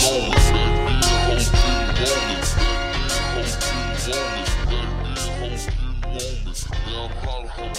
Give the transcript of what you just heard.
Down hot, hot,